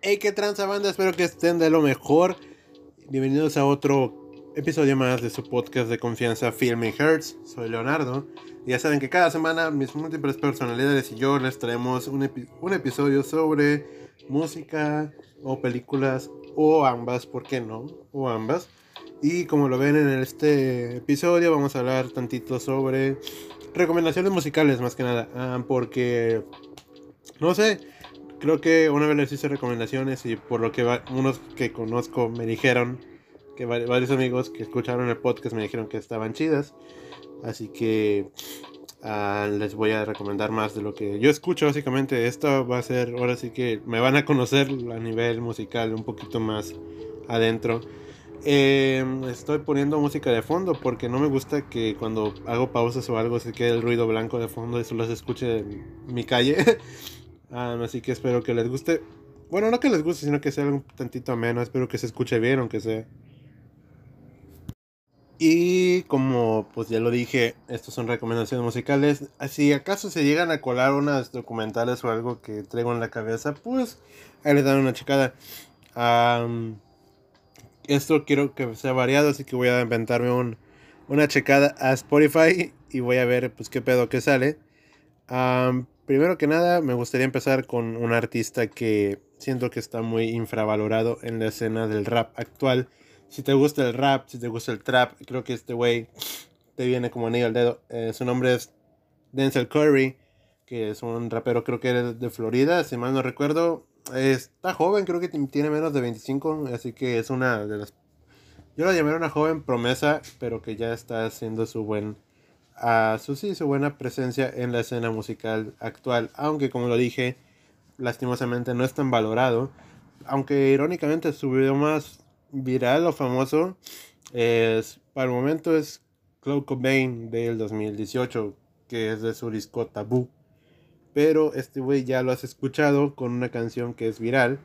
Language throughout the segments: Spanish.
Hey, qué tranza banda, espero que estén de lo mejor. Bienvenidos a otro episodio más de su podcast de confianza Filming Hertz. Soy Leonardo. Ya saben que cada semana mis múltiples personalidades y yo les traemos un, episodio sobre música o películas o ambas, ¿por qué no? O ambas. Y como lo ven en este episodio, vamos a hablar tantito sobre recomendaciones musicales más que nada. Ah, porque, no sé, creo que una vez les hice recomendaciones y por lo que unos que conozco me dijeron, que varios amigos que escucharon el podcast me dijeron que estaban chidas. Así que ah, les voy a recomendar más de lo que yo escucho básicamente. Esto va a ser, ahora sí que me van a conocer a nivel musical un poquito más adentro. Em, estoy poniendo música de fondo porque no me gusta que cuando hago pausas o algo se quede el ruido blanco de fondo y solo se escuche en mi calle. así que espero que les guste. Bueno, no que les guste, sino que sea un tantito menos. Espero que se escuche bien, aunque sea. Y como pues ya lo dije, estos son recomendaciones musicales. Si acaso se llegan a colar unas documentales o algo que traigo en la cabeza, pues ahí les dan una checada. esto quiero que sea variado, así que voy a inventarme un, una checada a Spotify y voy a ver pues qué pedo que sale. Primero que nada, me gustaría empezar con un artista que siento que está muy infravalorado en la escena del rap actual si te gusta el rap, si te gusta el trap, creo que este güey te viene como anillo al dedo. Eh, su nombre es Denzel Curry, que es un rapero, creo que es de Florida, si mal no recuerdo. Está joven, creo que tiene menos de 25, así que es una de las... Yo la llamaría una joven promesa, pero que ya está haciendo su buen... Uh, su, sí, su buena presencia en la escena musical actual, aunque como lo dije, lastimosamente no es tan valorado, aunque irónicamente su video más viral o famoso es, para el momento es Cloud Cobain del 2018, que es de su disco Tabú. Pero este güey ya lo has escuchado con una canción que es viral,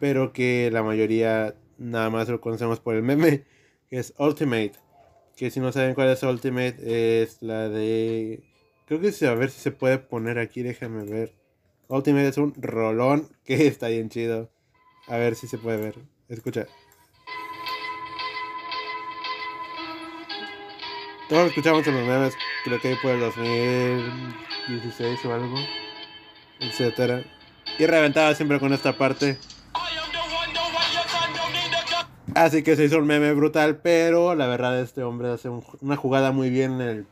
pero que la mayoría nada más lo conocemos por el meme, es Ultimate. Que si no saben cuál es Ultimate, es la de... Creo que a ver si se puede poner aquí, déjame ver. Ultimate es un rolón que está bien chido. A ver si se puede ver. Escucha. Todos escuchamos en los memes, creo que por el 2016 o algo, etcétera. Y reventaba siempre con esta parte. Así que se hizo un meme brutal, pero la verdad este hombre hace una jugada muy bien el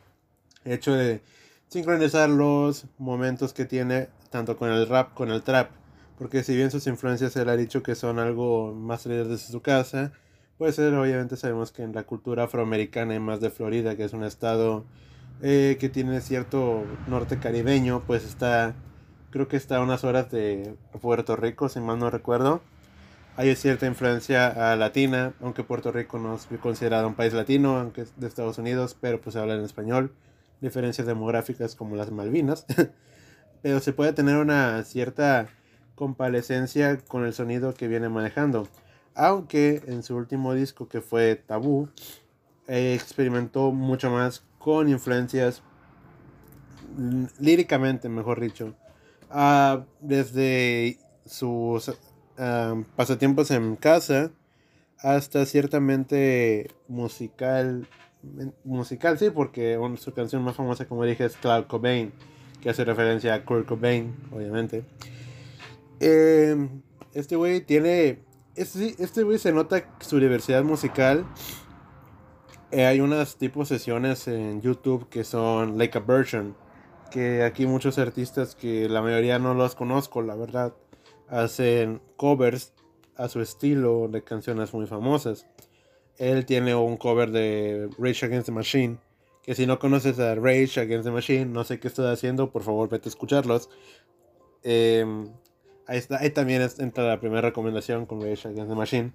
hecho de sincronizar los momentos que tiene tanto con el rap con el trap. Porque si bien sus influencias él ha dicho que son algo más salidas desde su casa, Puede ser, obviamente sabemos que en la cultura afroamericana y más de Florida, que es un estado eh, que tiene cierto norte caribeño, pues está, creo que está a unas horas de Puerto Rico, si mal no recuerdo. Hay cierta influencia latina, aunque Puerto Rico no es considerado un país latino, aunque es de Estados Unidos, pero pues se habla en español. Diferencias demográficas como las Malvinas. pero se puede tener una cierta compalescencia con el sonido que viene manejando aunque en su último disco que fue Tabú, eh, experimentó mucho más con influencias líricamente, mejor dicho, ah, desde sus pasatiempos en casa hasta ciertamente musical, musical sí, porque su canción más famosa, como dije, es Cloud Cobain, que hace referencia a Kurt Cobain, obviamente. Eh, este güey tiene este, este güey se nota su diversidad musical. Eh, hay unas tipo sesiones en YouTube que son like a version. Que aquí muchos artistas que la mayoría no los conozco, la verdad, hacen covers a su estilo de canciones muy famosas. Él tiene un cover de Rage Against the Machine. Que si no conoces a Rage Against the Machine, no sé qué estoy haciendo, por favor vete a escucharlos. Eh, Ahí, también entra la primera recomendación con Rage Against the Machine.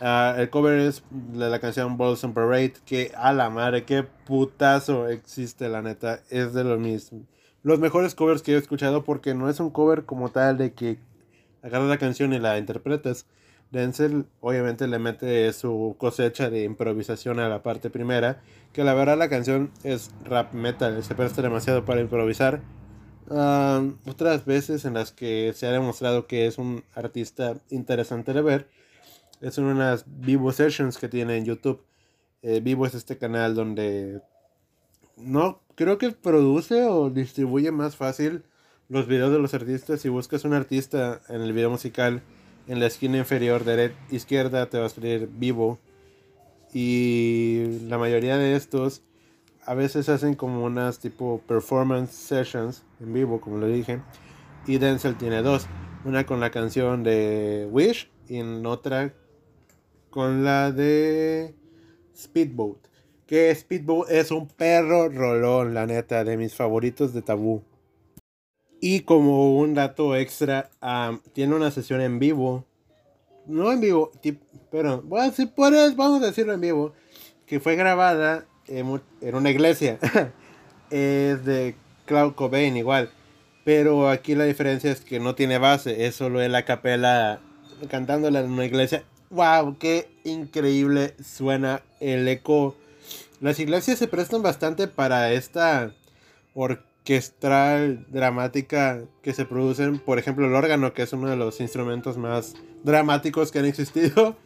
Ah, el cover es de la canción Balls and Parade. Que a la madre, qué putazo existe, la neta. Es de los mis los mejores covers que he escuchado porque no es un cover como tal de que agarras la canción y la interpretas. Denzel obviamente le mete su cosecha de improvisación a la parte primera, que la verdad la canción es rap metal, se presta demasiado para improvisar, otras veces en las que se ha demostrado que es un artista interesante de ver es en unas Vivo Sessions que tiene en YouTube. Eh, Vivo es este canal donde no creo que produce o distribuye más fácil los videos de los artistas. Si buscas un artista en el video musical, en la esquina inferior derecha izquierda te va a salir Vivo. Y la mayoría de estos a veces hacen como unas tipo performance sessions en vivo, como lo dije. Y Denzel tiene dos. Una con la canción de Wish y otra con la de Speedboat. Que Speedboat es un perro rolón, la neta, de mis favoritos de tabú. Y como un dato extra, tiene una sesión en vivo. No en vivo, pero bueno, si puedes, vamos a decirlo en vivo. Que fue grabada en una iglesia. es de Cloud Cobain igual. Pero aquí la diferencia es que no tiene base, es solo la capela cantándola en una iglesia. ¡Wow! ¡Qué increíble suena el eco! Las iglesias se prestan bastante para esta orquestral dramática que se producen. Por ejemplo, el órgano, que es uno de los instrumentos más dramáticos que han existido.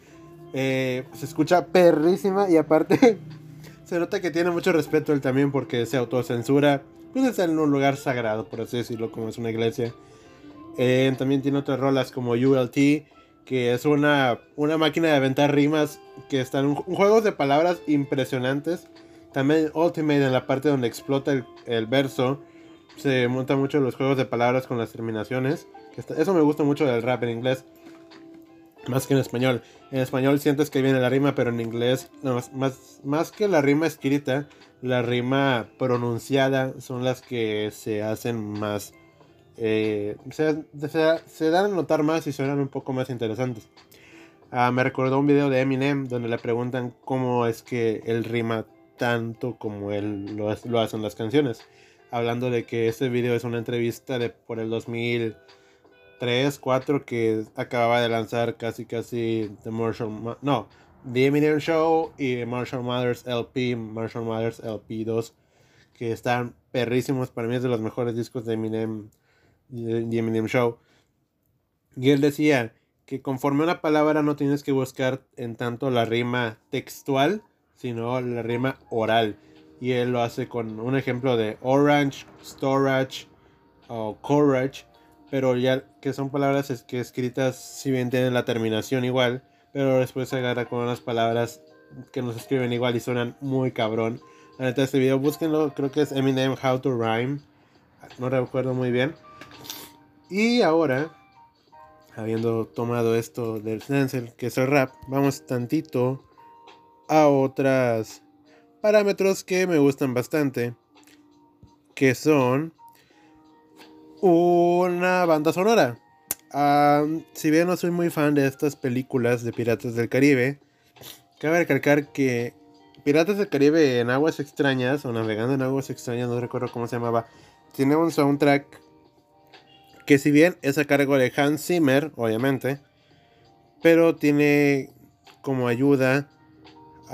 Eh, se escucha perrísima y aparte se nota que tiene mucho respeto él también porque se autocensura. Pues está en un lugar sagrado, por así decirlo, como es una iglesia. Eh, también tiene otras rolas como ULT, que es una, una máquina de aventar rimas que están un, un juego de palabras impresionantes. También Ultimate en la parte donde explota el, verso. Se monta mucho los juegos de palabras con las terminaciones. eso me gusta mucho del rap en inglés. Más que en español. En español sientes que viene la rima, pero en inglés, más, más, que la rima escrita, la rima pronunciada son las que se hacen más. Eh, se, dan a notar más y suenan un poco más interesantes. Ah, me recordó un video de Eminem donde le preguntan cómo es que él rima tanto como él lo, lo hace en las canciones. Hablando de que este video es una entrevista de por el 2000. 3, 4 que acababa de lanzar casi casi The Marshall... No, The Eminem Show y Marshall Mathers LP, Marshall Mathers LP 2, que están perrísimos. Para mí es de los mejores discos de Eminem, The Eminem Show. Y él decía que conforme una palabra no tienes que buscar en tanto la rima textual, sino la rima oral. Y él lo hace con un ejemplo de orange, storage o courage pero ya que son palabras que escritas, si bien tienen la terminación igual, pero después se agarra con unas palabras que nos escriben igual y suenan muy cabrón. La este video, búsquenlo, creo que es Eminem How to Rhyme, no recuerdo muy bien. Y ahora, habiendo tomado esto del stencil, que es el rap, vamos tantito a otras parámetros que me gustan bastante, que son una banda sonora. si bien no soy muy fan de estas películas de Piratas del Caribe, cabe recalcar que Piratas del Caribe en aguas extrañas, o navegando en aguas extrañas, no recuerdo cómo se llamaba, tiene un soundtrack que si bien es a cargo de Hans Zimmer, obviamente, pero tiene como ayuda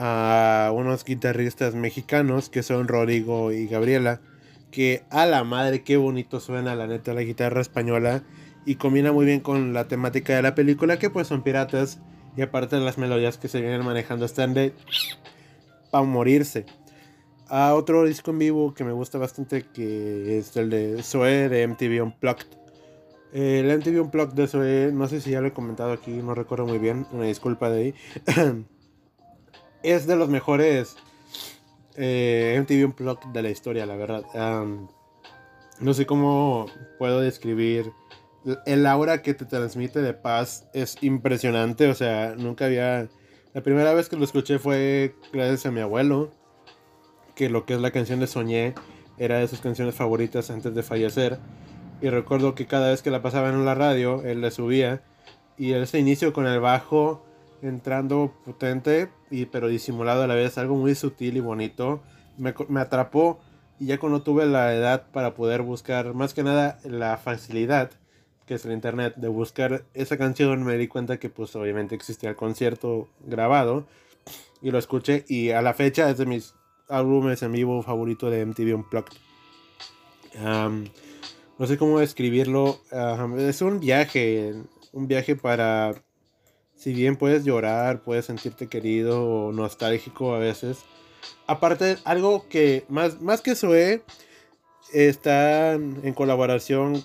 a unos guitarristas mexicanos que son Rodrigo y Gabriela que a la madre, qué bonito suena la neta la guitarra española y combina muy bien con la temática de la película que pues son piratas y aparte las melodías que se vienen manejando están de para morirse. A otro disco en vivo que me gusta bastante que es el de Zoe de MTV Unplugged. El MTV Unplugged de Zoe, no sé si ya lo he comentado aquí, no recuerdo muy bien, una disculpa de ahí. es de los mejores eh, MTV Unplugged de la historia, la verdad. no sé cómo puedo describir. El aura que te transmite de paz es impresionante. O sea, nunca había. La primera vez que lo escuché fue gracias a mi abuelo. Que lo que es la canción de Soñé era de sus canciones favoritas antes de fallecer. Y recuerdo que cada vez que la pasaba en la radio, él le subía. Y ese inicio con el bajo entrando potente, y, pero disimulado a la vez, algo muy sutil y bonito. Me, me, atrapó y ya cuando tuve la edad para poder buscar, más que nada la facilidad que es el internet, de buscar esa canción, me di cuenta que pues obviamente existía el concierto grabado y lo escuché y a la fecha es de mis álbumes en vivo favorito de MTV Unplugged. no sé cómo describirlo. es un viaje, un viaje para, si bien puedes llorar, puedes sentirte querido o nostálgico a veces. Aparte, algo que más, más que Zoe, está en colaboración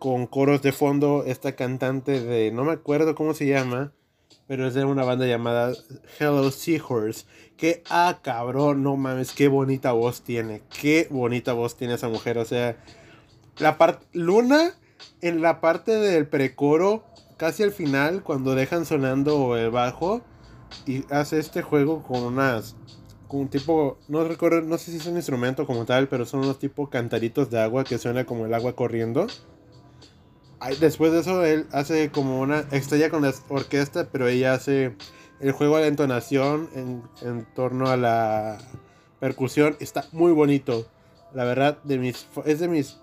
con coros de fondo esta cantante de, no me acuerdo cómo se llama, pero es de una banda llamada Hello Seahorse. Que, ah, cabrón, no mames, qué bonita voz tiene. Qué bonita voz tiene esa mujer. O sea, la parte. Luna, en la parte del precoro, casi al final, cuando dejan sonando el bajo, y hace este juego con unas. Con un tipo. No recuerdo, no sé si es un instrumento como tal, pero son unos tipo cantaritos de agua que suena como el agua corriendo después de eso, él hace como una estrella con la orquesta, pero ella hace el juego de la entonación en, torno a la percusión. Está muy bonito. La verdad, de mis, es de mis.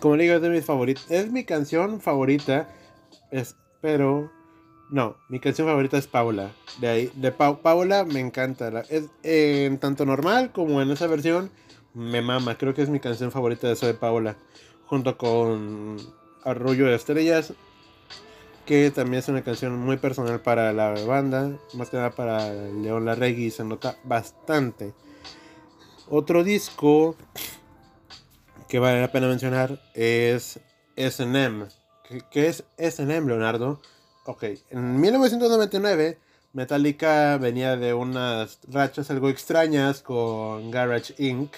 Como le digo, es de mis favoritos. Es mi canción favorita. Es, pero. No, mi canción favorita es Paula. De ahí, de Paula me encanta. es, en tanto normal como en esa versión, me mama. Creo que es mi canción favorita de eso de Paula. Junto con Arroyo de Estrellas, que también es una canción muy personal para la banda, más que nada para León Larregui, se nota bastante. Otro disco que vale la pena mencionar es SM. ¿Qué, es SM, Leonardo? Ok, en 1999 Metallica venía de unas rachas algo extrañas con Garage Inc.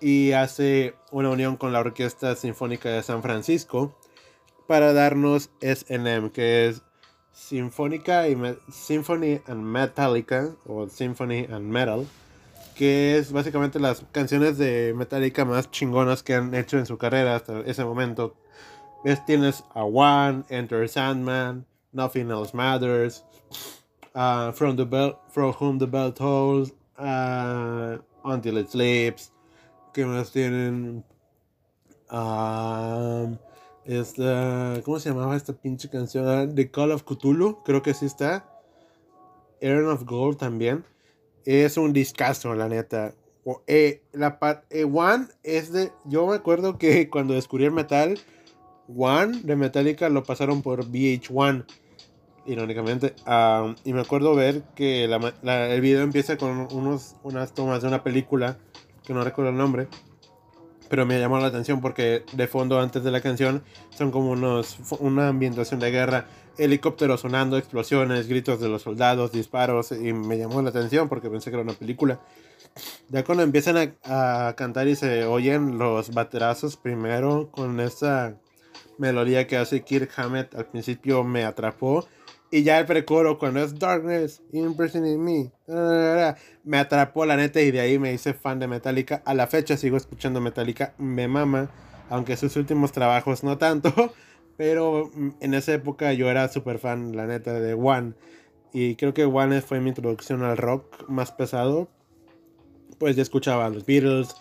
y hace una unión con la Orquesta Sinfónica de San Francisco para darnos SNM, que es Sinfónica y Symphony and Metallica o Symphony and Metal, que es básicamente las canciones de Metallica más chingonas que han hecho en su carrera hasta ese momento. Ves, tienes a One, Enter Sandman, Nothing Else Matters, uh, From the Bell, From Whom the Bell Tolls, uh, Until It Sleeps, ¿Qué más tienen? esta, ¿Cómo se llamaba esta pinche canción? Ah, The Call of Cthulhu, creo que sí está. Aaron of Gold también. Es un discazo, la neta. Eh, la eh, One es de. Yo me acuerdo que cuando descubrí el metal, One de Metallica lo pasaron por VH1, irónicamente. y me acuerdo ver que el video empieza con unos, unas tomas de una película que no recuerdo el nombre, pero me llamó la atención porque de fondo antes de la canción son como unos una ambientación de guerra, helicópteros sonando, explosiones, gritos de los soldados, disparos y me llamó la atención porque pensé que era una película. Ya cuando empiezan a, a cantar y se oyen los baterazos primero con esa melodía que hace Kirk Hammett al principio me atrapó y ya el precoro, cuando es Darkness, Impressioning Me, me atrapó la neta y de ahí me hice fan de Metallica. A la fecha sigo escuchando Metallica, me mama, aunque sus últimos trabajos no tanto. Pero mm, en esa época yo era súper fan, la neta, de One. Y creo que One fue mi introducción al rock más pesado. Pues ya escuchaba a los Beatles,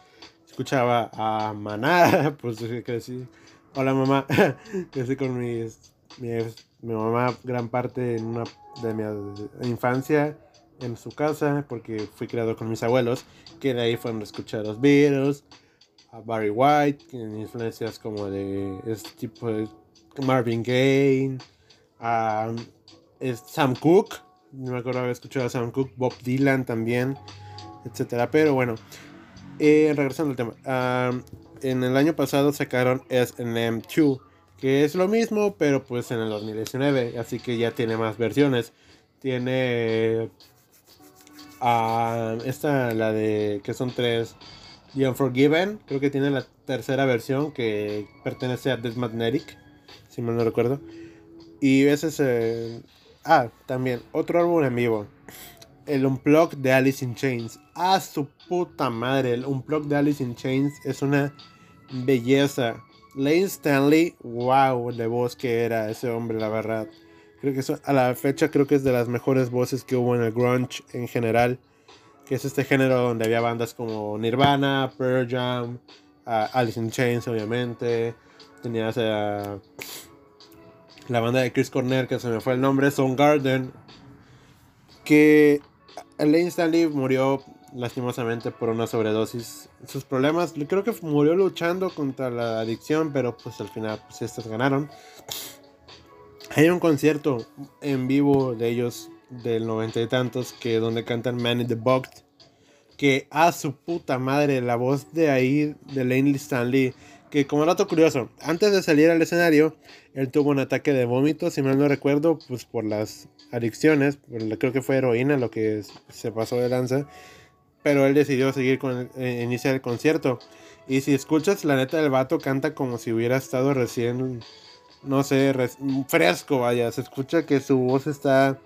escuchaba a Maná, pues crecí. Hola mamá, crecí con mis mi mamá gran parte en una, de mi infancia en su casa, porque fui criado con mis abuelos, que de ahí fueron a escuchar los Beatles, a Barry White, influencias como de este tipo de Marvin Gaye, a Sam Cooke, no me acuerdo haber escuchado a Sam Cooke, Bob Dylan también, etcétera, pero bueno, eh, regresando al tema, en el año pasado sacaron SM2 que es lo mismo, pero pues en el 2019, así que ya tiene más versiones. Tiene uh, esta, la de que son tres, The Unforgiven, creo que tiene la tercera versión que pertenece a Death Magnetic, si mal no recuerdo. Y ese es, ah, también otro álbum en vivo, el Unplugged de Alice in Chains. Ah, su puta madre, el Unplugged de Alice in Chains es una belleza Lane Stanley, wow, de voz que era ese hombre, la verdad. Creo que a la fecha creo que es de las mejores voces que hubo en el grunge en general. Que es este género donde había bandas como Nirvana, Pearl Jam, Alice in Chains, obviamente. Tenías la banda de Chris Cornell, que se me fue el nombre, Soundgarden. Que Lane Stanley murió lastimosamente por una sobredosis. Sus problemas, creo que murió luchando contra la adicción, pero pues al final pues estos ganaron. Hay un concierto en vivo de ellos del noventa y tantos que donde cantan Man in the Box que a su puta madre la voz de ahí de Laney Stanley que como dato curioso, antes de salir al escenario, él tuvo un ataque de vómito, si mal no recuerdo, pues por las adicciones, creo que fue heroína lo que se pasó de lanza, pero él decidió seguir con eh, iniciar el concierto. Y si escuchas, la neta del vato canta como si hubiera estado recién, no sé, fresco, vaya, se escucha que su voz está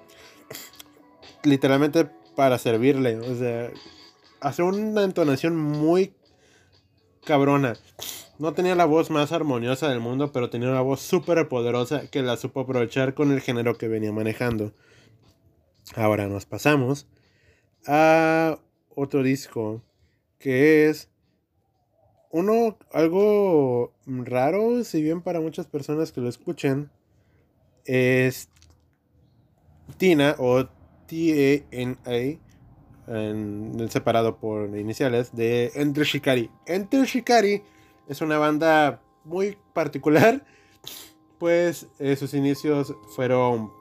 literalmente para servirle, o sea, hace una entonación muy cabrona. No tenía la voz más armoniosa del mundo, pero tenía una voz súper poderosa que la supo aprovechar con el género que venía manejando. Ahora nos pasamos a otro disco que es uno algo raro, si bien para muchas personas que lo escuchen, es Tina o T-A-N-A, en separado por iniciales, de Enter Shikari. Enter Shikari es una banda muy particular, pues eh, sus inicios fueron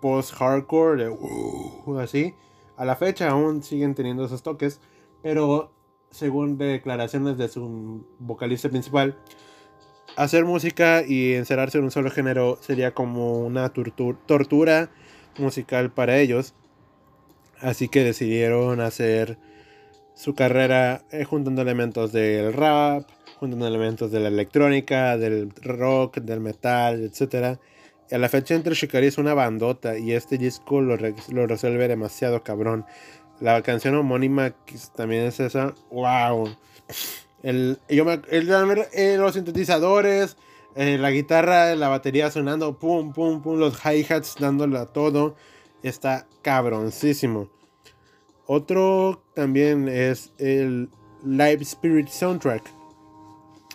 post-hardcore, uh, así. A la fecha aún siguen teniendo esos toques, pero según declaraciones de su vocalista principal, hacer música y encerrarse en un solo género sería como una tortura musical para ellos. Así que decidieron hacer su carrera eh, juntando elementos del rap, juntando elementos de la electrónica, del rock, del metal, etc. A la fecha entre Shikari es una bandota y este disco lo, lo resuelve demasiado cabrón. La canción homónima también es esa. ¡Wow! El, yo me, el, eh, los sintetizadores, eh, la guitarra, la batería sonando, pum, pum, pum, los hi-hats dándole a todo. Está cabroncísimo. Otro también es el Live Spirit Soundtrack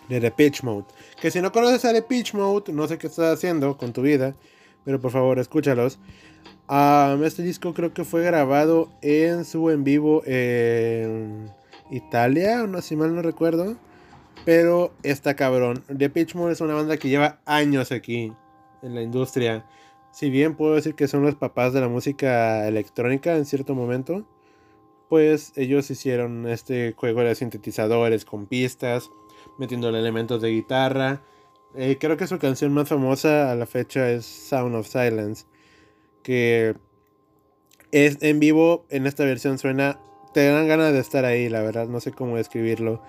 de The Pitch Mode. Que si no conoces a The Pitch Mode, no sé qué estás haciendo con tu vida, pero por favor escúchalos. este disco creo que fue grabado en su en vivo en Italia, no si mal no recuerdo. Pero está cabrón. The Pitch Mode es una banda que lleva años aquí en la industria. Si bien puedo decir que son los papás de la música electrónica en cierto momento pues ellos hicieron este juego de sintetizadores con pistas, metiendo elementos de guitarra. Eh, creo que su canción más famosa a la fecha es Sound of Silence, que es en vivo, en esta versión suena, te dan ganas de estar ahí, la verdad, no sé cómo describirlo.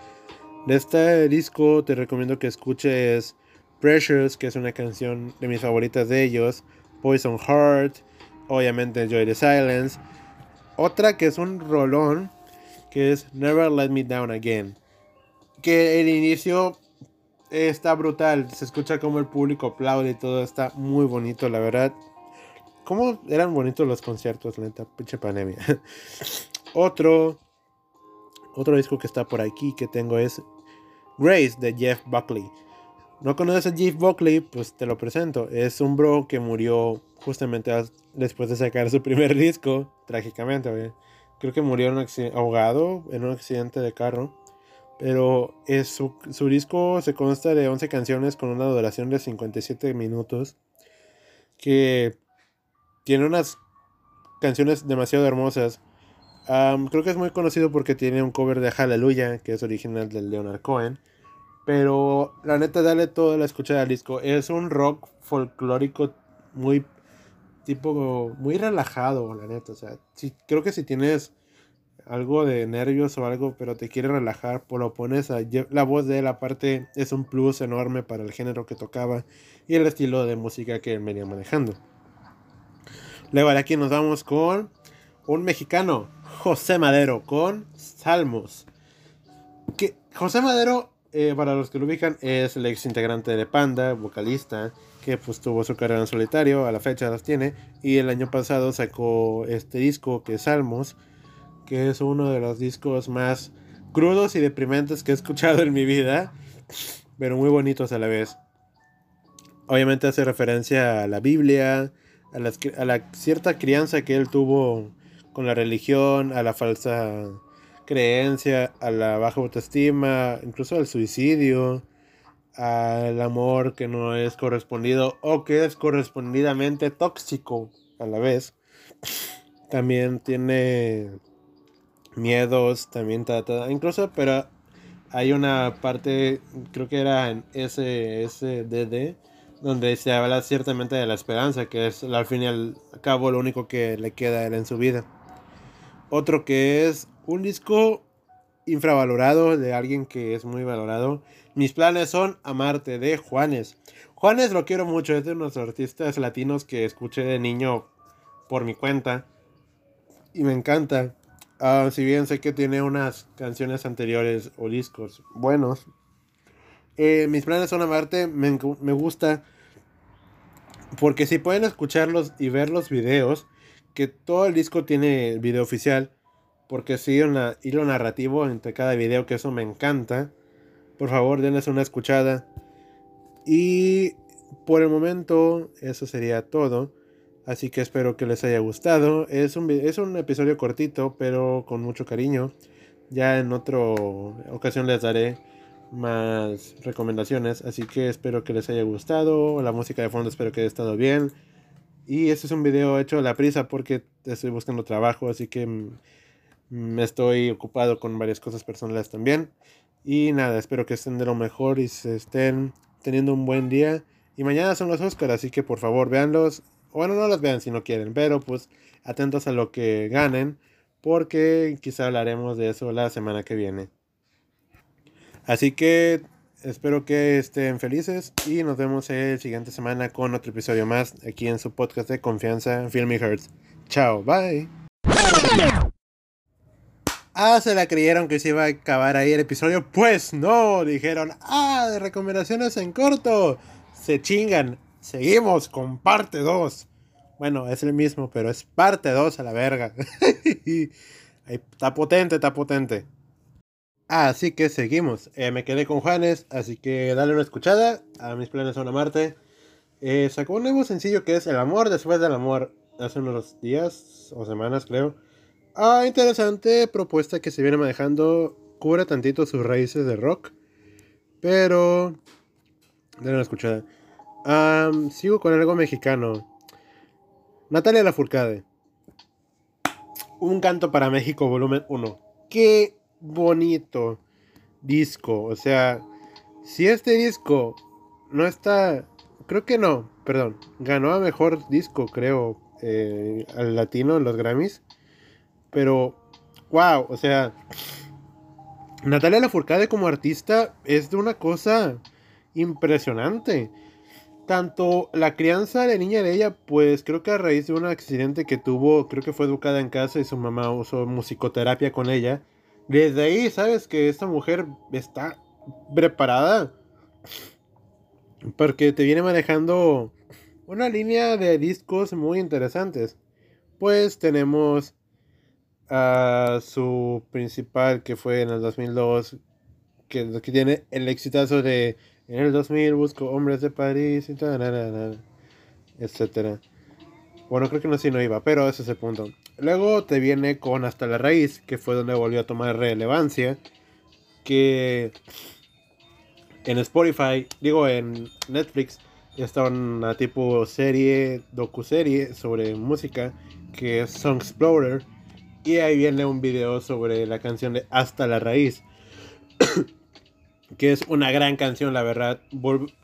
De este disco te recomiendo que escuches Pressures, que es una canción de mis favoritas de ellos, Poison Heart, obviamente Joy the Silence. Otra que es un rolón, que es Never Let Me Down Again. Que el inicio está brutal, se escucha como el público aplaude y todo está muy bonito, la verdad. ¿Cómo eran bonitos los conciertos, lenta? Pinche pandemia. otro, otro disco que está por aquí que tengo es Grace de Jeff Buckley. ¿No conoces a Jeff Buckley? Pues te lo presento. Es un bro que murió justamente después de sacar su primer disco, trágicamente. Creo que murió ahogado en un accidente de carro. Pero su, su, disco se consta de 11 canciones con una duración de 57 minutos. Que tiene unas canciones demasiado hermosas. creo que es muy conocido porque tiene un cover de Hallelujah, que es original de Leonard Cohen. Pero la neta, dale toda la escucha al disco. Es un rock folclórico muy tipo muy relajado, la neta. O sea, si, creo que si tienes algo de nervios o algo, pero te quiere relajar, pues lo pones a la voz de él aparte es un plus enorme para el género que tocaba y el estilo de música que él venía manejando. Luego de aquí nos vamos con un mexicano, José Madero, con Salmos. Que José Madero, eh, para los que lo ubican, es el ex integrante de Panda, vocalista, que pues tuvo su carrera en solitario, a la fecha las tiene, y el año pasado sacó este disco que es Salmos, que es uno de los discos más crudos y deprimentes que he escuchado en mi vida, pero muy bonitos a la vez. Obviamente hace referencia a la Biblia, a la, cierta crianza que él tuvo con la religión, a la falsa creencia a la baja autoestima, incluso al suicidio, al amor que no es correspondido o que es correspondidamente tóxico a la vez. También tiene miedos, también trata, incluso, pero hay una parte, creo que era en SSDD, donde se habla ciertamente de la esperanza, que es al fin y al cabo lo único que le queda a él en su vida. Otro que es un disco infravalorado de alguien que es muy valorado. Mis planes son Amarte de Juanes. Juanes lo quiero mucho, es de unos artistas latinos que escuché de niño por mi cuenta y me encanta. Ah, si bien sé que tiene unas canciones anteriores o discos buenos. Eh, mis planes son amarte, me, me gusta. Porque si pueden escucharlos y ver los videos, que todo el disco tiene video oficial. Porque sigue un hilo narrativo entre cada video, que eso me encanta. Por favor, denles una escuchada. Y por el momento, eso sería todo. Así que espero que les haya gustado. Es un, es un episodio cortito, pero con mucho cariño. Ya en otra ocasión les daré más recomendaciones. Así que espero que les haya gustado. La música de fondo espero que haya estado bien. Y este es un video hecho a la prisa porque estoy buscando trabajo. Así que me estoy ocupado con varias cosas personales también. Y nada, espero que estén de lo mejor y se estén teniendo un buen día. Y mañana son los Oscars, así que por favor véanlos bueno, no las vean si no quieren, pero pues atentos a lo que ganen, porque quizá hablaremos de eso la semana que viene. Así que espero que estén felices y nos vemos el siguiente semana con otro episodio más aquí en su podcast de confianza, Filmy Hearts. Chao, bye. Ah, se la creyeron que se iba a acabar ahí el episodio. Pues no, dijeron, ah, de recomendaciones en corto. Se chingan. Seguimos con parte 2. Bueno, es el mismo, pero es parte 2 a la verga. está potente, está potente. Así que seguimos. Eh, me quedé con Juanes, así que dale una escuchada. A mis planes son amarte. Eh, sacó un nuevo sencillo que es El amor después del amor. Hace unos días o semanas, creo. Ah, interesante propuesta que se viene manejando. Cubre tantito sus raíces de rock. Pero. Dale una escuchada sigo con algo mexicano. Natalia Lafourcade. Un canto para México, volumen 1. Qué bonito disco. O sea, si este disco no está. Creo que no, perdón. Ganó a mejor disco, creo, eh, al latino en los Grammys. Pero, wow, o sea. Natalia Lafourcade como artista es de una cosa impresionante tanto la crianza de niña de ella, pues creo que a raíz de un accidente que tuvo, creo que fue educada en casa y su mamá usó musicoterapia con ella. Desde ahí, sabes que esta mujer está preparada. Porque te viene manejando una línea de discos muy interesantes. Pues tenemos a su principal que fue en el 2002, que, que tiene el exitazo de en el 2000 busco hombres de París y tal, etcétera. Bueno, creo que no si no iba, pero ese es el punto. Luego te viene con Hasta la Raíz, que fue donde volvió a tomar relevancia. Que en Spotify, digo en Netflix, ya está una tipo serie, docu-serie sobre música, que es Song Explorer. Y ahí viene un video sobre la canción de Hasta la Raíz. que es una gran canción, la verdad.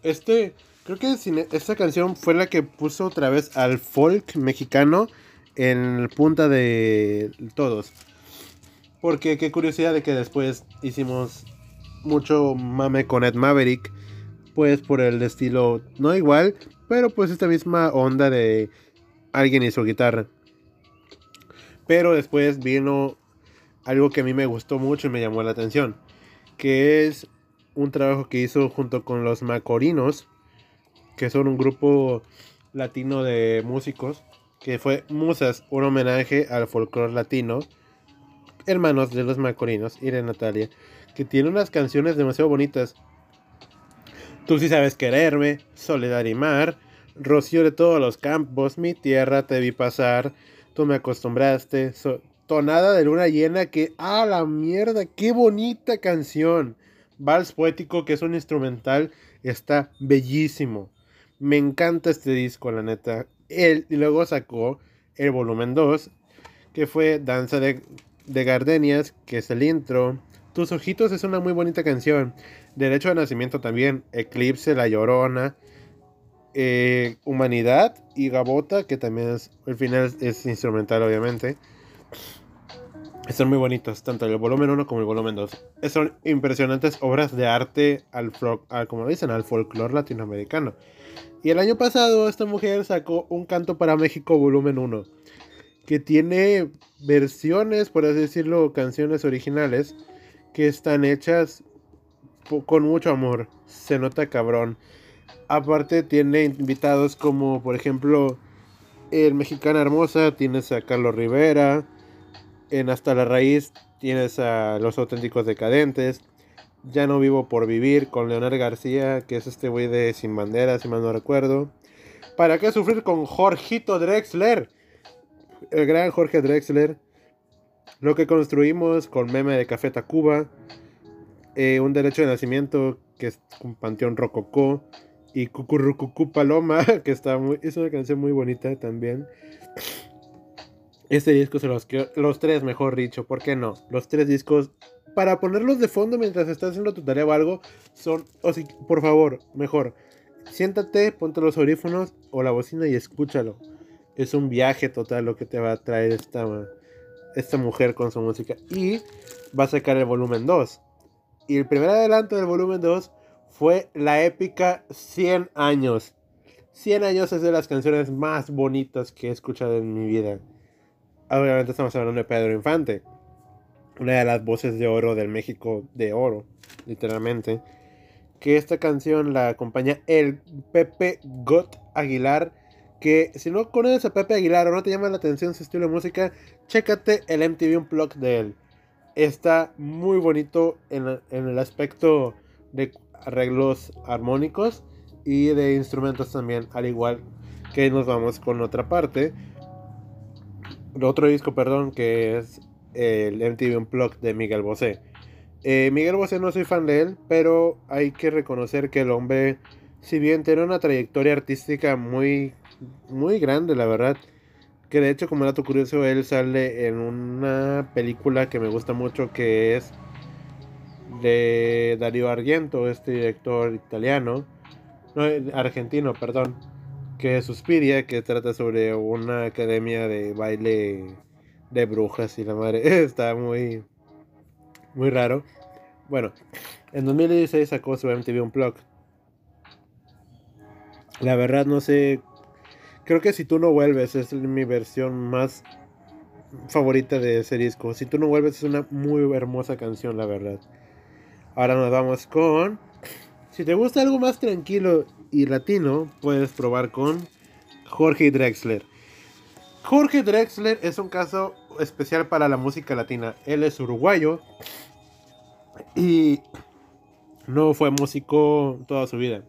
Este, creo que esta canción fue la que puso otra vez al folk mexicano en punta de todos. Porque qué curiosidad de que después hicimos mucho mame con Ed Maverick, pues por el estilo no igual, pero pues esta misma onda de alguien hizo guitarra. Pero después vino algo que a mí me gustó mucho y me llamó la atención, que es un trabajo que hizo junto con los Macorinos, que son un grupo latino de músicos, que fue Musas, un homenaje al folclore latino, hermanos de los Macorinos y de Natalia, que tiene unas canciones demasiado bonitas. Tú sí sabes quererme, Soledad y Mar, Rocío de todos los campos, mi tierra te vi pasar, tú me acostumbraste, Tonada de Luna Llena, que, ah, la mierda, qué bonita canción. Vals Poético, que es un instrumental, está bellísimo. Me encanta este disco, la neta. Él, y luego sacó el volumen 2, que fue Danza de, de Gardenias, que es el intro. Tus Ojitos es una muy bonita canción. Derecho de Nacimiento también. Eclipse, La Llorona. Eh, Humanidad y Gabota, que también es, el final es instrumental, obviamente. Están muy bonitos, tanto el volumen 1 como el volumen 2. Son impresionantes obras de arte al, como dicen, al folclore latinoamericano. Y el año pasado esta mujer sacó un canto para México volumen 1, que tiene versiones, por así decirlo, canciones originales, que están hechas con mucho amor. Se nota cabrón. Aparte tiene invitados como, por ejemplo, el Mexicana Hermosa, tienes a Carlos Rivera en Hasta la Raíz tienes a Los Auténticos Decadentes. Ya no vivo por vivir con Leonel García, que es este güey de Sin Bandera, si mal no recuerdo. ¿Para qué sufrir con Jorgito Drexler? El gran Jorge Drexler. Lo que construimos con Meme de Café Tacuba. Eh, un derecho de nacimiento que es un panteón rococó. Y Cucurrucucú Paloma, que está muy, es una canción muy bonita también. Este disco se los quiero, los tres mejor dicho, ¿por qué no? Los tres discos, para ponerlos de fondo mientras estás haciendo tu tarea o algo, son, o si, por favor, mejor, siéntate, ponte los audífonos o la bocina y escúchalo. Es un viaje total lo que te va a traer esta, esta mujer con su música. Y va a sacar el volumen 2. Y el primer adelanto del volumen 2 fue la épica 100 años. 100 años es de las canciones más bonitas que he escuchado en mi vida. Obviamente estamos hablando de Pedro Infante, una de las voces de oro del México de oro, literalmente. Que esta canción la acompaña el Pepe Got Aguilar. Que si no conoces a Pepe Aguilar o no te llama la atención su estilo de música, chécate el MTV Unplugged de él. Está muy bonito en, en el aspecto de arreglos armónicos y de instrumentos también, al igual que nos vamos con otra parte otro disco, perdón, que es el MTV Unplugged de Miguel Bosé. Eh, Miguel Bosé no soy fan de él, pero hay que reconocer que el hombre, si bien tiene una trayectoria artística muy, muy grande, la verdad, que de hecho como dato curioso, él sale en una película que me gusta mucho que es de Darío Argento, este director italiano, no, argentino, perdón que Suspiria, que trata sobre una academia de baile de brujas y la madre. Está muy, muy raro. Bueno, en 2016 sacó su MTV Unplugged. La verdad no sé. Creo que si tú no vuelves es mi versión más favorita de ese disco. Si tú no vuelves es una muy hermosa canción, la verdad. Ahora nos vamos con... Si te gusta algo más tranquilo y latino, puedes probar con Jorge Drexler. Jorge Drexler es un caso especial para la música latina. Él es uruguayo y no fue músico toda su vida.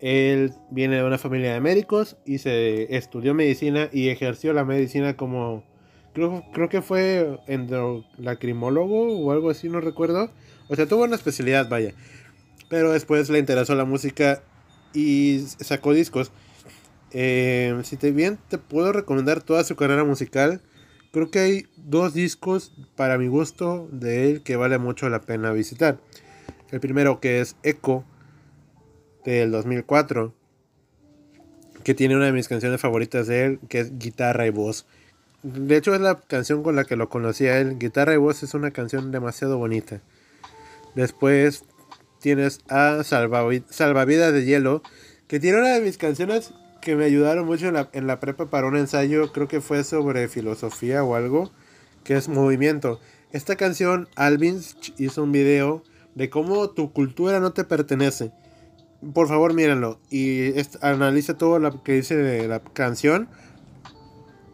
Él viene de una familia de médicos y se estudió medicina y ejerció la medicina como creo, creo que fue endolacrimólogo o algo así, no recuerdo. O sea, tuvo una especialidad, vaya. Pero después le interesó la música y sacó discos. Eh, si te bien te puedo recomendar toda su carrera musical. Creo que hay dos discos para mi gusto de él que vale mucho la pena visitar. El primero que es Echo del 2004, que tiene una de mis canciones favoritas de él, que es Guitarra y Voz. De hecho es la canción con la que lo conocí a él. Guitarra y Voz es una canción demasiado bonita. Después tienes a Salvavidas de Hielo, que tiene una de mis canciones que me ayudaron mucho en la, en la prepa para un ensayo, creo que fue sobre filosofía o algo, que es Movimiento. Esta canción, Alvin hizo un video de cómo tu cultura no te pertenece. Por favor, mírenlo y analiza todo lo que dice de la canción.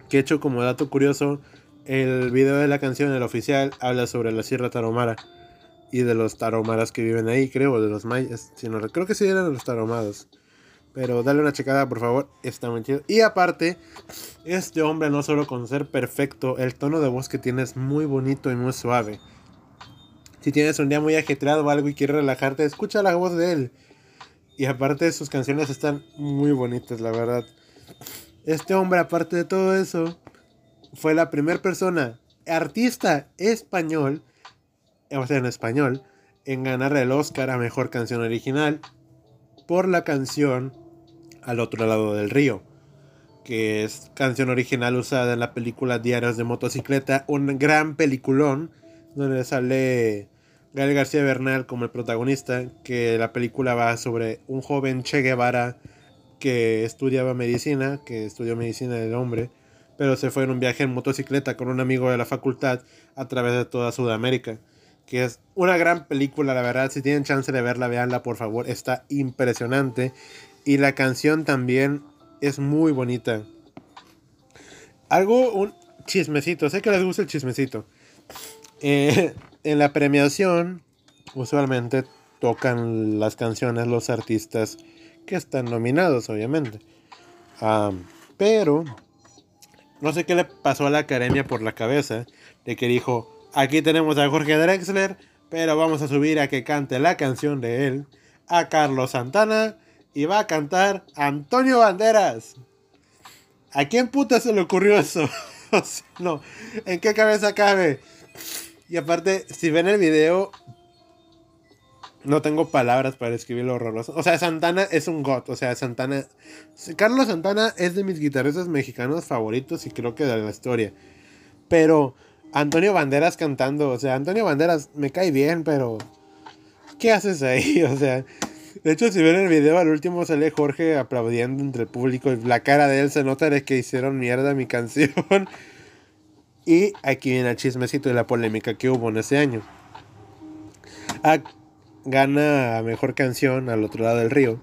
Que he hecho como dato curioso, el video de la canción, el oficial, habla sobre la Sierra Taromara y de los taromaras que viven ahí, creo, de los mayas. Si no, creo que sí eran los taromadas. Pero dale una checada, por favor. Está muy chido. Y aparte, este hombre no solo con ser perfecto, el tono de voz que tiene es muy bonito y muy suave. Si tienes un día muy ajetreado o algo y quieres relajarte, escucha la voz de él. Y aparte sus canciones están muy bonitas, la verdad. Este hombre, aparte de todo eso, fue la primera persona, artista español, o sea, en español, en ganar el Oscar a Mejor Canción Original por la canción Al otro lado del río, que es canción original usada en la película Diarios de Motocicleta, un gran peliculón donde sale Gael García Bernal como el protagonista, que la película va sobre un joven Che Guevara que estudiaba medicina, que estudió medicina del hombre, pero se fue en un viaje en motocicleta con un amigo de la facultad a través de toda Sudamérica. Que es una gran película, la verdad. Si tienen chance de verla, véanla por favor. Está impresionante. Y la canción también es muy bonita. Algo, un chismecito. Sé que les gusta el chismecito. Eh, en la premiación, usualmente tocan las canciones los artistas que están nominados, obviamente. pero no sé qué le pasó a la academia por la cabeza de que dijo, aquí tenemos a Jorge Drexler, pero vamos a subir a que cante la canción de él, a Carlos Santana, y va a cantar Antonio Banderas. ¿A quién puta se le ocurrió eso? no, ¿en qué cabeza cabe? Y aparte, si ven el video, no tengo palabras para describir lo horroroso. O sea, Santana es un god. O sea, Santana. Carlos Santana es de mis guitarristas mexicanos favoritos y creo que de la historia. Pero Antonio Banderas cantando. O sea, Antonio Banderas me cae bien, pero. ¿Qué haces ahí? O sea. De hecho, si ven el video, al último sale Jorge aplaudiendo entre el público. Y la cara de él se nota de que hicieron mierda mi canción. y aquí viene el chismecito de la polémica que hubo en ese año. Ah, gana mejor canción al otro lado del río.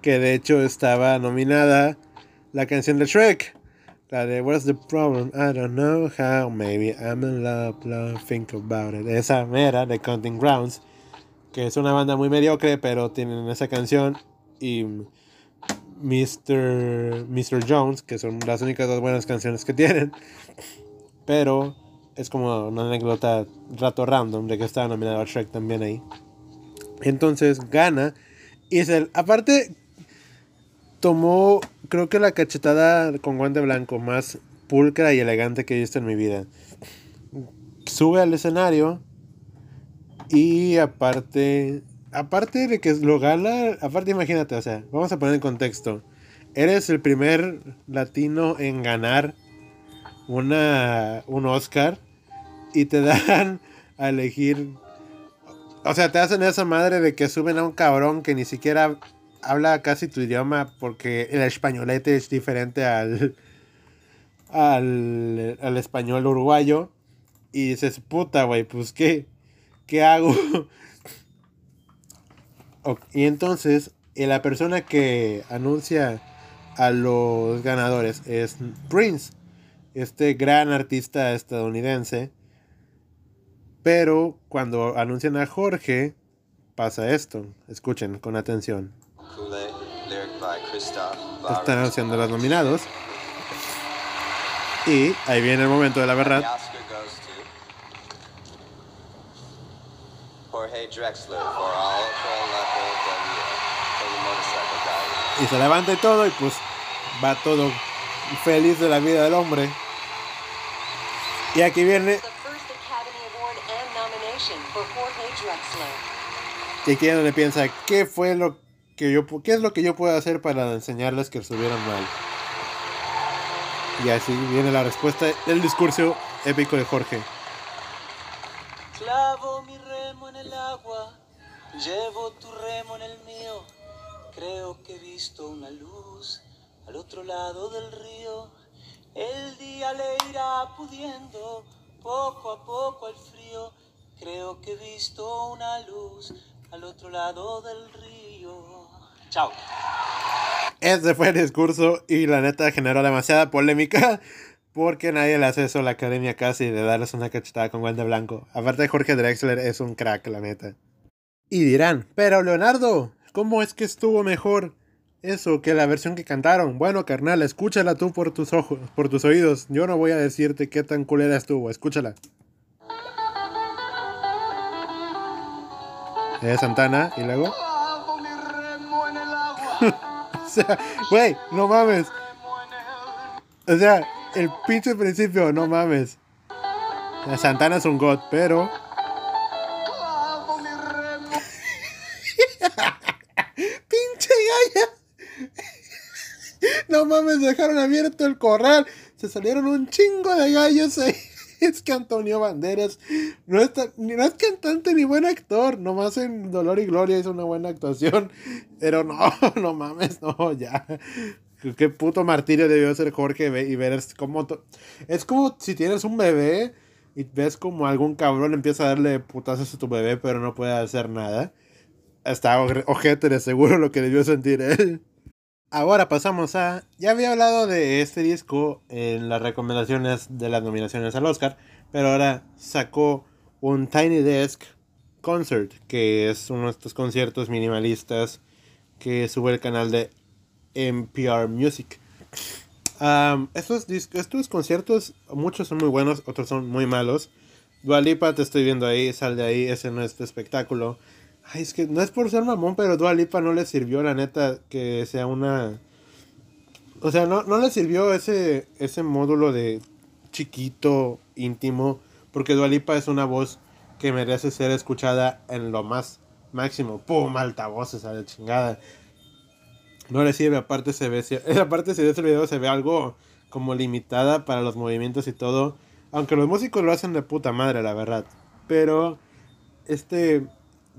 Que de hecho estaba nominada la canción de Shrek. De What's the problem? I don't know how. Maybe I'm in love, love, think about it. Esa mera de Counting Grounds. Que es una banda muy mediocre, pero tienen esa canción. Y Mr. Mr. Jones, que son las únicas dos buenas canciones que tienen. Pero es como una anécdota rato random de que estaba nominado a Shrek también ahí. Entonces gana. Y es el. Aparte, tomó, creo que la cachetada con guante blanco más pulcra y elegante que he visto en mi vida. Sube al escenario. Y aparte. Aparte de que lo gana. Aparte, imagínate, o sea, vamos a poner en contexto. Eres el primer latino en ganar una, un Oscar. Y te dan a elegir o sea, te hacen esa madre de que suben a un cabrón que ni siquiera habla casi tu idioma porque el españolete es diferente al, al, español uruguayo. Y dices, puta, güey, pues qué, qué hago. y entonces, la persona que anuncia a los ganadores es Prince, este gran artista estadounidense pero cuando anuncian a Jorge, pasa esto. Escuchen con atención. Están anunciando los nominados. Y ahí viene el momento de la verdad. Y se levanta y todo y pues va todo feliz de la vida del hombre. Y aquí viene y que le piensa, ¿qué fue lo qué es lo que yo puedo hacer para enseñarles que estuvieron mal? Y así viene la respuesta del discurso épico de Jorge. Clavo mi remo en el agua, llevo tu remo en el mío. Creo que he visto una luz al otro lado del río. El día le irá pudiendo poco a poco al frío Creo que he visto una luz al otro lado del río. Chao. Ese fue el discurso y la neta generó demasiada polémica porque nadie le hace eso a la academia casi de darles una cachetada con guante blanco. Aparte Jorge Drexler es un crack, la neta. Y dirán, pero Leonardo, ¿cómo es que estuvo mejor eso que la versión que cantaron. Bueno, carnal, escúchala tú por tus ojos, por tus oídos. Yo no voy a decirte qué tan culera estuvo, escúchala. Es Santana, y luego. Sea, güey, no mames. O sea, el pinche principio, no mames. Santana es un god, pero. ¡Pinche galla! no mames, dejaron abierto el corral. Se salieron un chingo de gallos ahí. Es que Antonio Banderas no es, no es cantante ni buen actor. Nomás en Dolor y Gloria hizo una buena actuación. Pero no, no mames, no, ya. Qué puto martirio debió ser Jorge y ver cómo... Es como si tienes un bebé y ves como algún cabrón empieza a darle putazos a tu bebé, pero no puede hacer nada. Está ojete de seguro lo que debió sentir él. Ahora pasamos a. Ya había hablado de este disco en las recomendaciones de las nominaciones al Oscar, pero ahora sacó un Tiny Desk Concert, que es uno de estos conciertos minimalistas que sube el canal de NPR Music. estos, estos conciertos, muchos son muy buenos, otros son muy malos. Dualipa, te estoy viendo ahí, sal de ahí, ese no es tu espectáculo. Ay, es que no es por ser mamón, pero Dua Lipa no le sirvió, la neta, que sea una. O sea, no, no le sirvió ese, ese módulo de chiquito, íntimo, porque Dua Lipa es una voz que merece ser escuchada en lo más máximo. ¡Pum! Altavoces a la chingada. No le sirve, aparte se ve. Aparte, si de ese video se ve algo como limitada para los movimientos y todo. Aunque los músicos lo hacen de puta madre, la verdad. Pero este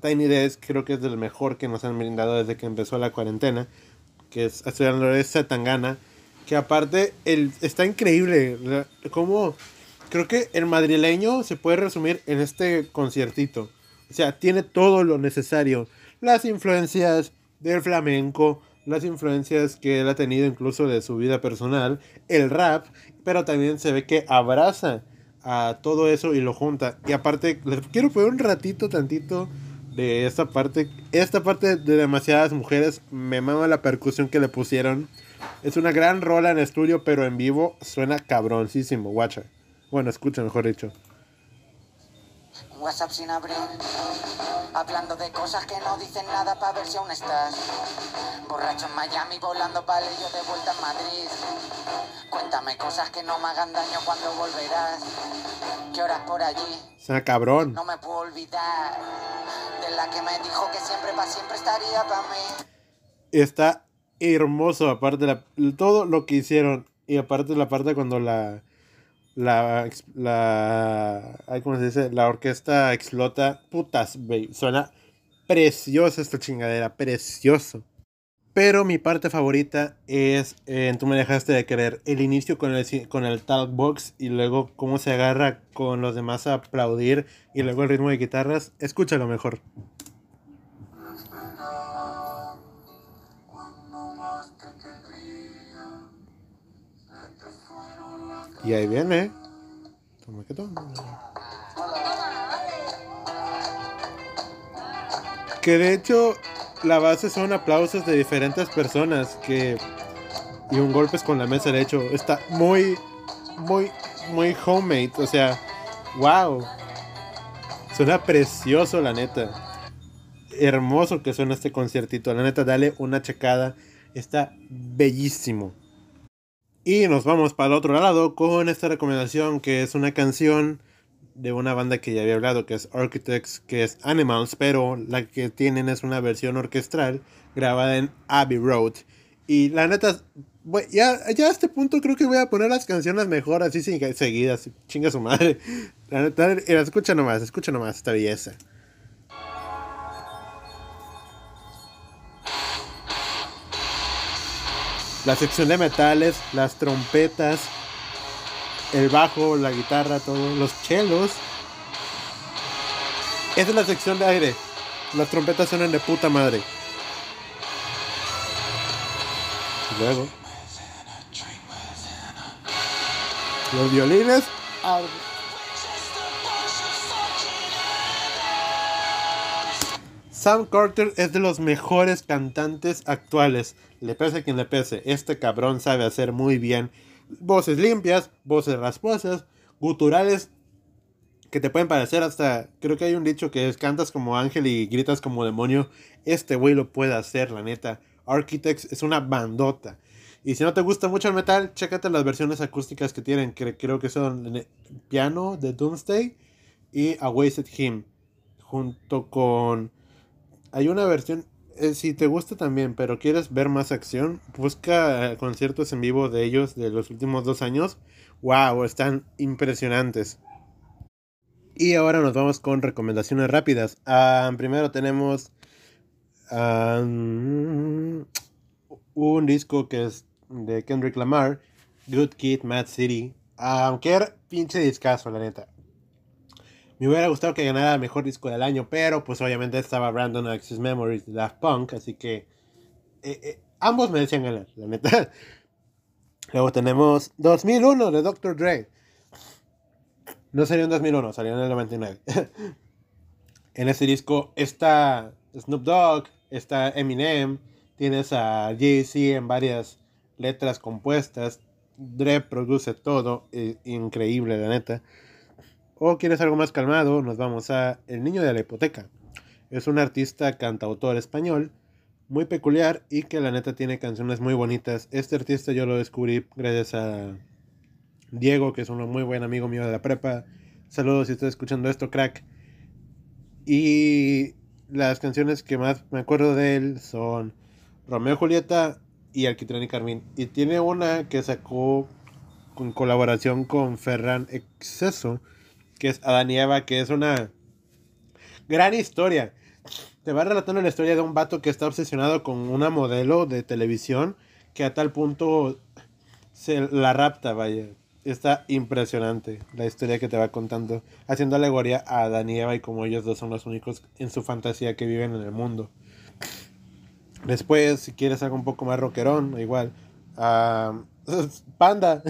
Tiny Desk creo que es del mejor que nos han brindado desde que empezó la cuarentena. Que es, hablando de Tangana. Que aparte el, está increíble. Creo que el madrileño se puede resumir en este conciertito. O sea, tiene todo lo necesario. Las influencias del flamenco, las influencias que él ha tenido incluso de su vida personal, el rap, pero también se ve que abraza a todo eso y lo junta. Y aparte, les quiero poner un ratito, tantito, de esta parte. Esta parte de demasiadas mujeres me mama la percusión que le pusieron. Es una gran rola en estudio, pero en vivo suena cabroncísimo, guacha. Bueno, escucha, mejor dicho. WhatsApp sin abrir, hablando de cosas que no dicen nada para ver si aún estás. Borracho en Miami, volando para yo de vuelta a Madrid. Cuéntame cosas que no me hagan daño cuando volverás. ¿Qué horas por allí? Sea cabrón. No me puedo olvidar de la que me dijo que siempre para siempre estaría para mí. Está hermoso, aparte de todo lo que hicieron. Y aparte la parte cuando la la, la, ¿cómo se dice? La orquesta explota, putas, suena preciosa esta chingadera, precioso. Pero mi parte favorita es, eh, tú me dejaste de querer, el inicio con el, con el talk box y luego cómo se agarra con los demás a aplaudir y luego el ritmo de guitarras. Escúchalo mejor. Y ahí viene. Toma que toma. Que de hecho la base son aplausos de diferentes personas que y un golpe es con la mesa de hecho está muy muy muy homemade o sea wow suena precioso la neta hermoso que suena este conciertito la neta dale una checada está bellísimo y nos vamos para el otro lado con esta recomendación que es una canción de una banda que ya había hablado, que es Architects, que es Animals, pero la que tienen es una versión orquestral grabada en Abbey Road. Y la neta, ya, ya a este punto creo que voy a poner las canciones mejor, así seguidas, chinga su madre. La neta, escucha nomás, escucha nomás esta belleza. La sección de metales, las trompetas, el bajo, la guitarra, todos los chelos. Esa es la sección de aire. Las trompetas suenan de puta madre. luego. Los violines. Sam Carter es de los mejores cantantes actuales. Le pese a quien le pese. Este cabrón sabe hacer muy bien voces limpias, voces rasposas, guturales que te pueden parecer hasta. Creo que hay un dicho que es cantas como ángel y gritas como demonio. Este güey lo puede hacer, la neta. Architects es una bandota. Y si no te gusta mucho el metal, chécate las versiones acústicas que tienen, que creo que son Piano de Doomsday y A Wasted Him, junto con... Hay una versión, eh, si te gusta también, pero quieres ver más acción, busca eh, conciertos en vivo de ellos de los últimos dos años. ¡Wow! Están impresionantes. Y ahora nos vamos con recomendaciones rápidas. Ah, primero tenemos un disco que es de Kendrick Lamar, Good Kid, Mad City. Aunque era pinche discazo, la neta. Me hubiera gustado que ganara mejor disco del año, pero pues obviamente estaba Random Access Memories de Daft Punk, así que eh, eh, ambos merecían ganar, la neta. Luego tenemos 2001 de Dr. Dre. No salió en 2001, salió en el 99. en ese disco está Snoop Dogg, está Eminem, tienes a Jay-Z en varias letras compuestas. Dre produce todo, increíble la neta. O quieres algo más calmado, nos vamos a El Niño de la Hipoteca. Es un artista cantautor español muy peculiar y que la neta tiene canciones muy bonitas. Este artista yo lo descubrí gracias a Diego, que es un muy buen amigo mío de la prepa. Saludos si estás escuchando esto, crack. Y las canciones que más me acuerdo de él son Romeo y Julieta y Alquitrán y Carmín. Y tiene una que sacó con colaboración con Ferran Exceso, que es Adán y Eva, que es una gran historia. Te va relatando la historia de un vato que está obsesionado con una modelo de televisión que a tal punto se la rapta, vaya. Está impresionante la historia que te va contando, haciendo alegoría a Adán y Eva y como ellos dos son los únicos en su fantasía que viven en el mundo. Después, si quieres algo un poco más rockerón, igual. Uh, Panda,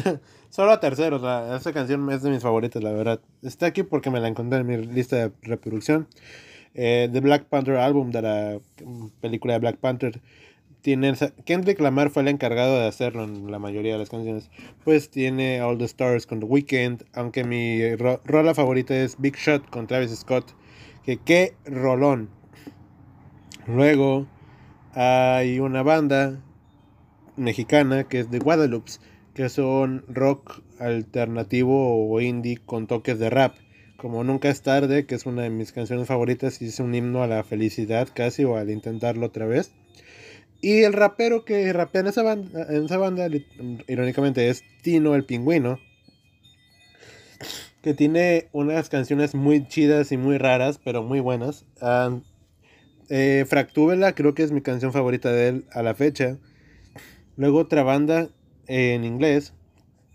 solo a terceros. La, esa canción es de mis favoritas, la verdad. Está aquí porque me la encontré en mi lista de reproducción. Eh, The Black Panther Album de la película de Black Panther. Tiene, Kendrick Lamar fue el encargado de hacerlo en la mayoría de las canciones. Pues tiene All the Stars con The Weeknd. Aunque mi rola favorita es Big Shot con Travis Scott. Que qué rolón. Luego hay una banda mexicana que es de Guadalupe, que son rock alternativo o indie con toques de rap. Como Nunca es tarde, que es una de mis canciones favoritas y es un himno a la felicidad casi o al intentarlo otra vez. Y el rapero que rapea en esa banda, en esa banda irónicamente, es Tino el Pingüino. Que tiene unas canciones muy chidas y muy raras, pero muy buenas. Eh, Fractúbela creo que es mi canción favorita de él a la fecha. Luego otra banda en inglés.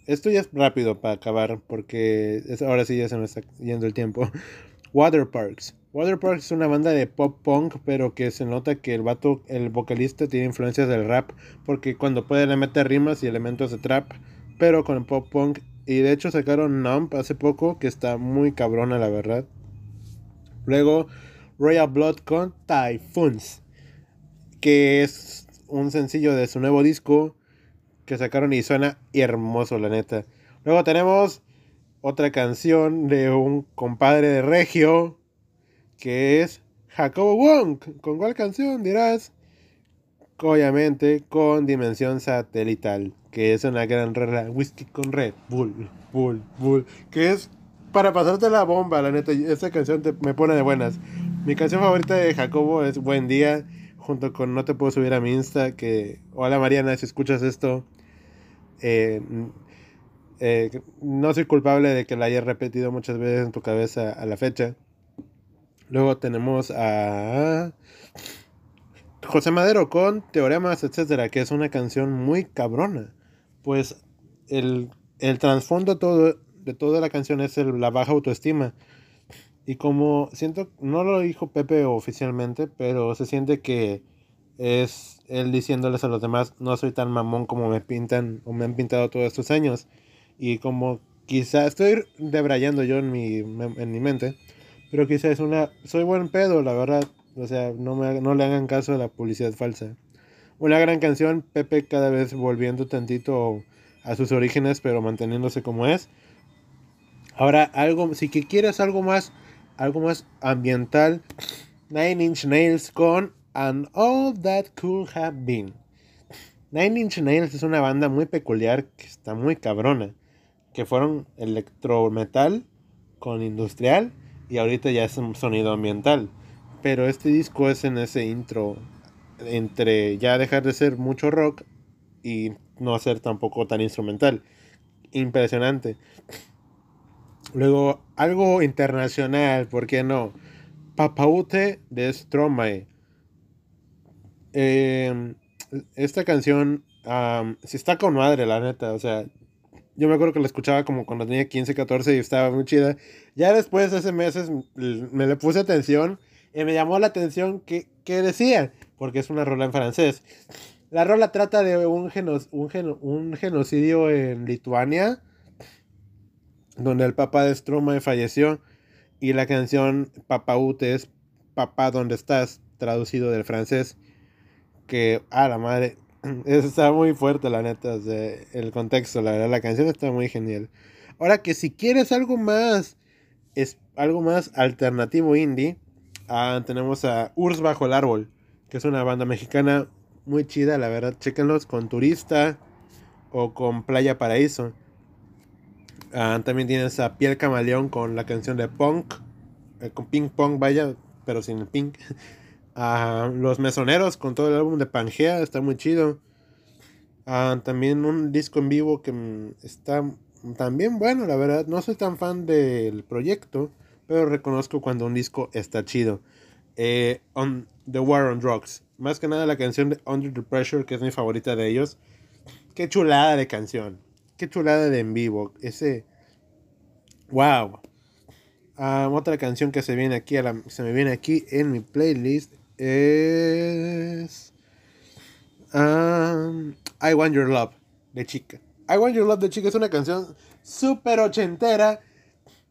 Esto ya es rápido para acabar porque ahora sí ya se me está yendo el tiempo. Water Parks. Water Parks es una banda de pop punk, pero que se nota que el vato, el vocalista, tiene influencias del rap, porque cuando puede le mete rimas y elementos de trap, pero con el pop punk. Y de hecho sacaron Nump hace poco, que está muy cabrona, la verdad. Luego Royal Blood con Typhoons, que es un sencillo de su nuevo disco que sacaron y suena hermoso, la neta. Luego tenemos otra canción de un compadre de Regio, que es Jacobo Wong. ¿Con cuál canción dirás? Obviamente con Dimensión Satelital, que es una gran regla. Whisky con Red Bull, Bull, Bull, que es para pasarte la bomba, la neta. Esta canción me pone de buenas. Mi canción favorita de Jacobo es Buen Día, junto con No Te Puedo Subir a mi Insta, que... Hola Mariana, si escuchas esto, eh, eh, no soy culpable de que la hayas repetido muchas veces en tu cabeza a la fecha. Luego tenemos a José Madero con Teoremas, etcétera, que es una canción muy cabrona. Pues el, el trasfondo todo, de toda la canción es la baja autoestima. Y como siento, no lo dijo Pepe oficialmente, pero se siente que es él diciéndoles a los demás, no soy tan mamón como me pintan o me han pintado todos estos años. Y como quizá estoy debrayando yo en mi, en mi mente, pero quizá es una, soy buen pedo, la verdad. O sea, no, me, no le hagan caso a la publicidad falsa. Una gran canción, Pepe cada vez volviendo tantito a sus orígenes, pero manteniéndose como es. Ahora, algo, si que quieres algo más, algo más ambiental, Nine Inch Nails con And All That Could Have Been. Nine Inch Nails es una banda muy peculiar que está muy cabrona. Que fueron electrometal con industrial y ahorita ya es un sonido ambiental. Pero este disco es en ese intro entre ya dejar de ser mucho rock y no ser tampoco tan instrumental. Impresionante. Luego, algo internacional, ¿por qué no? Papaute de Stromae. Em, esta canción, si está con madre, la neta. O sea, yo me acuerdo que la escuchaba como cuando tenía 15, 14 y estaba muy chida. Ya después de ese meses me le puse atención y me llamó la atención que, que decía, porque es una rola en francés. La rola trata de un, un, genocidio en Lituania, donde el papá de Stromae falleció, y la canción Papaute es Papá, ¿dónde estás? traducido del francés, que, a la madre, está muy fuerte la neta, el contexto, la verdad, la canción está muy genial. Ahora que si quieres algo más, es algo más alternativo indie, ah, tenemos a Urs Bajo el Árbol, que es una banda mexicana muy chida, la verdad. Chequenlos con Turista o con Playa Paraíso. Ah, también tienes a Piel Camaleón con la canción de Punk, eh, con Ping Pong, vaya, pero sin el pink. Ah, los Mesoneros con todo el álbum de Pangea, está muy chido. Ah, también un disco en vivo que mm, está también bueno, la verdad. No soy tan fan del proyecto, pero reconozco cuando un disco está chido. Eh, on The War on Drugs. Más que nada la canción de Under the Pressure, que es mi favorita de ellos. Qué chulada de canción. Qué chulada de en vivo. Ese. Wow. Ah, otra canción que se viene aquí se me viene aquí en mi playlist es um, I Want Your Love de Chica. I Want Your Love de Chica es una canción súper ochentera,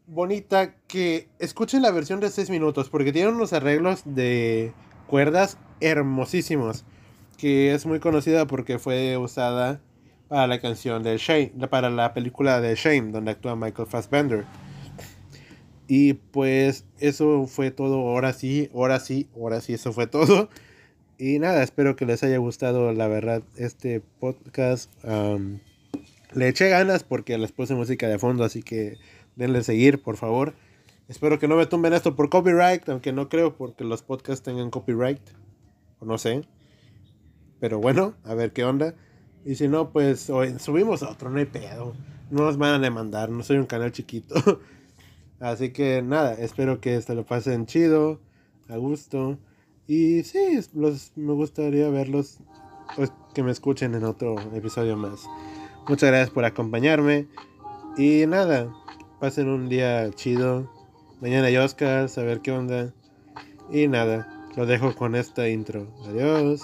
bonita, que escuchen la versión de 6 minutos porque tiene unos arreglos de cuerdas hermosísimos, que es muy conocida porque fue usada para la canción de Shame, para la película de Shame, donde actúa Michael Fassbender. Y pues eso fue todo, ahora sí, ahora sí, ahora sí, eso fue todo. Y nada, espero que les haya gustado, la verdad, este podcast. le eché ganas porque les puse música de fondo, así que denle seguir, por favor. Espero que no me tumben esto por copyright, aunque no creo porque los podcasts tengan copyright. O no sé. Pero bueno, a ver qué onda. Y si no, pues subimos otro, no hay pedo. No nos van a demandar, no soy un canal chiquito. Así que nada, espero que se lo pasen chido, a gusto. Y sí, los, me gustaría verlos, pues, que me escuchen en otro episodio más. Muchas gracias por acompañarme. Y nada, pasen un día chido. Mañana hay Oscar, a ver qué onda. Y nada, lo dejo con esta intro. Adiós.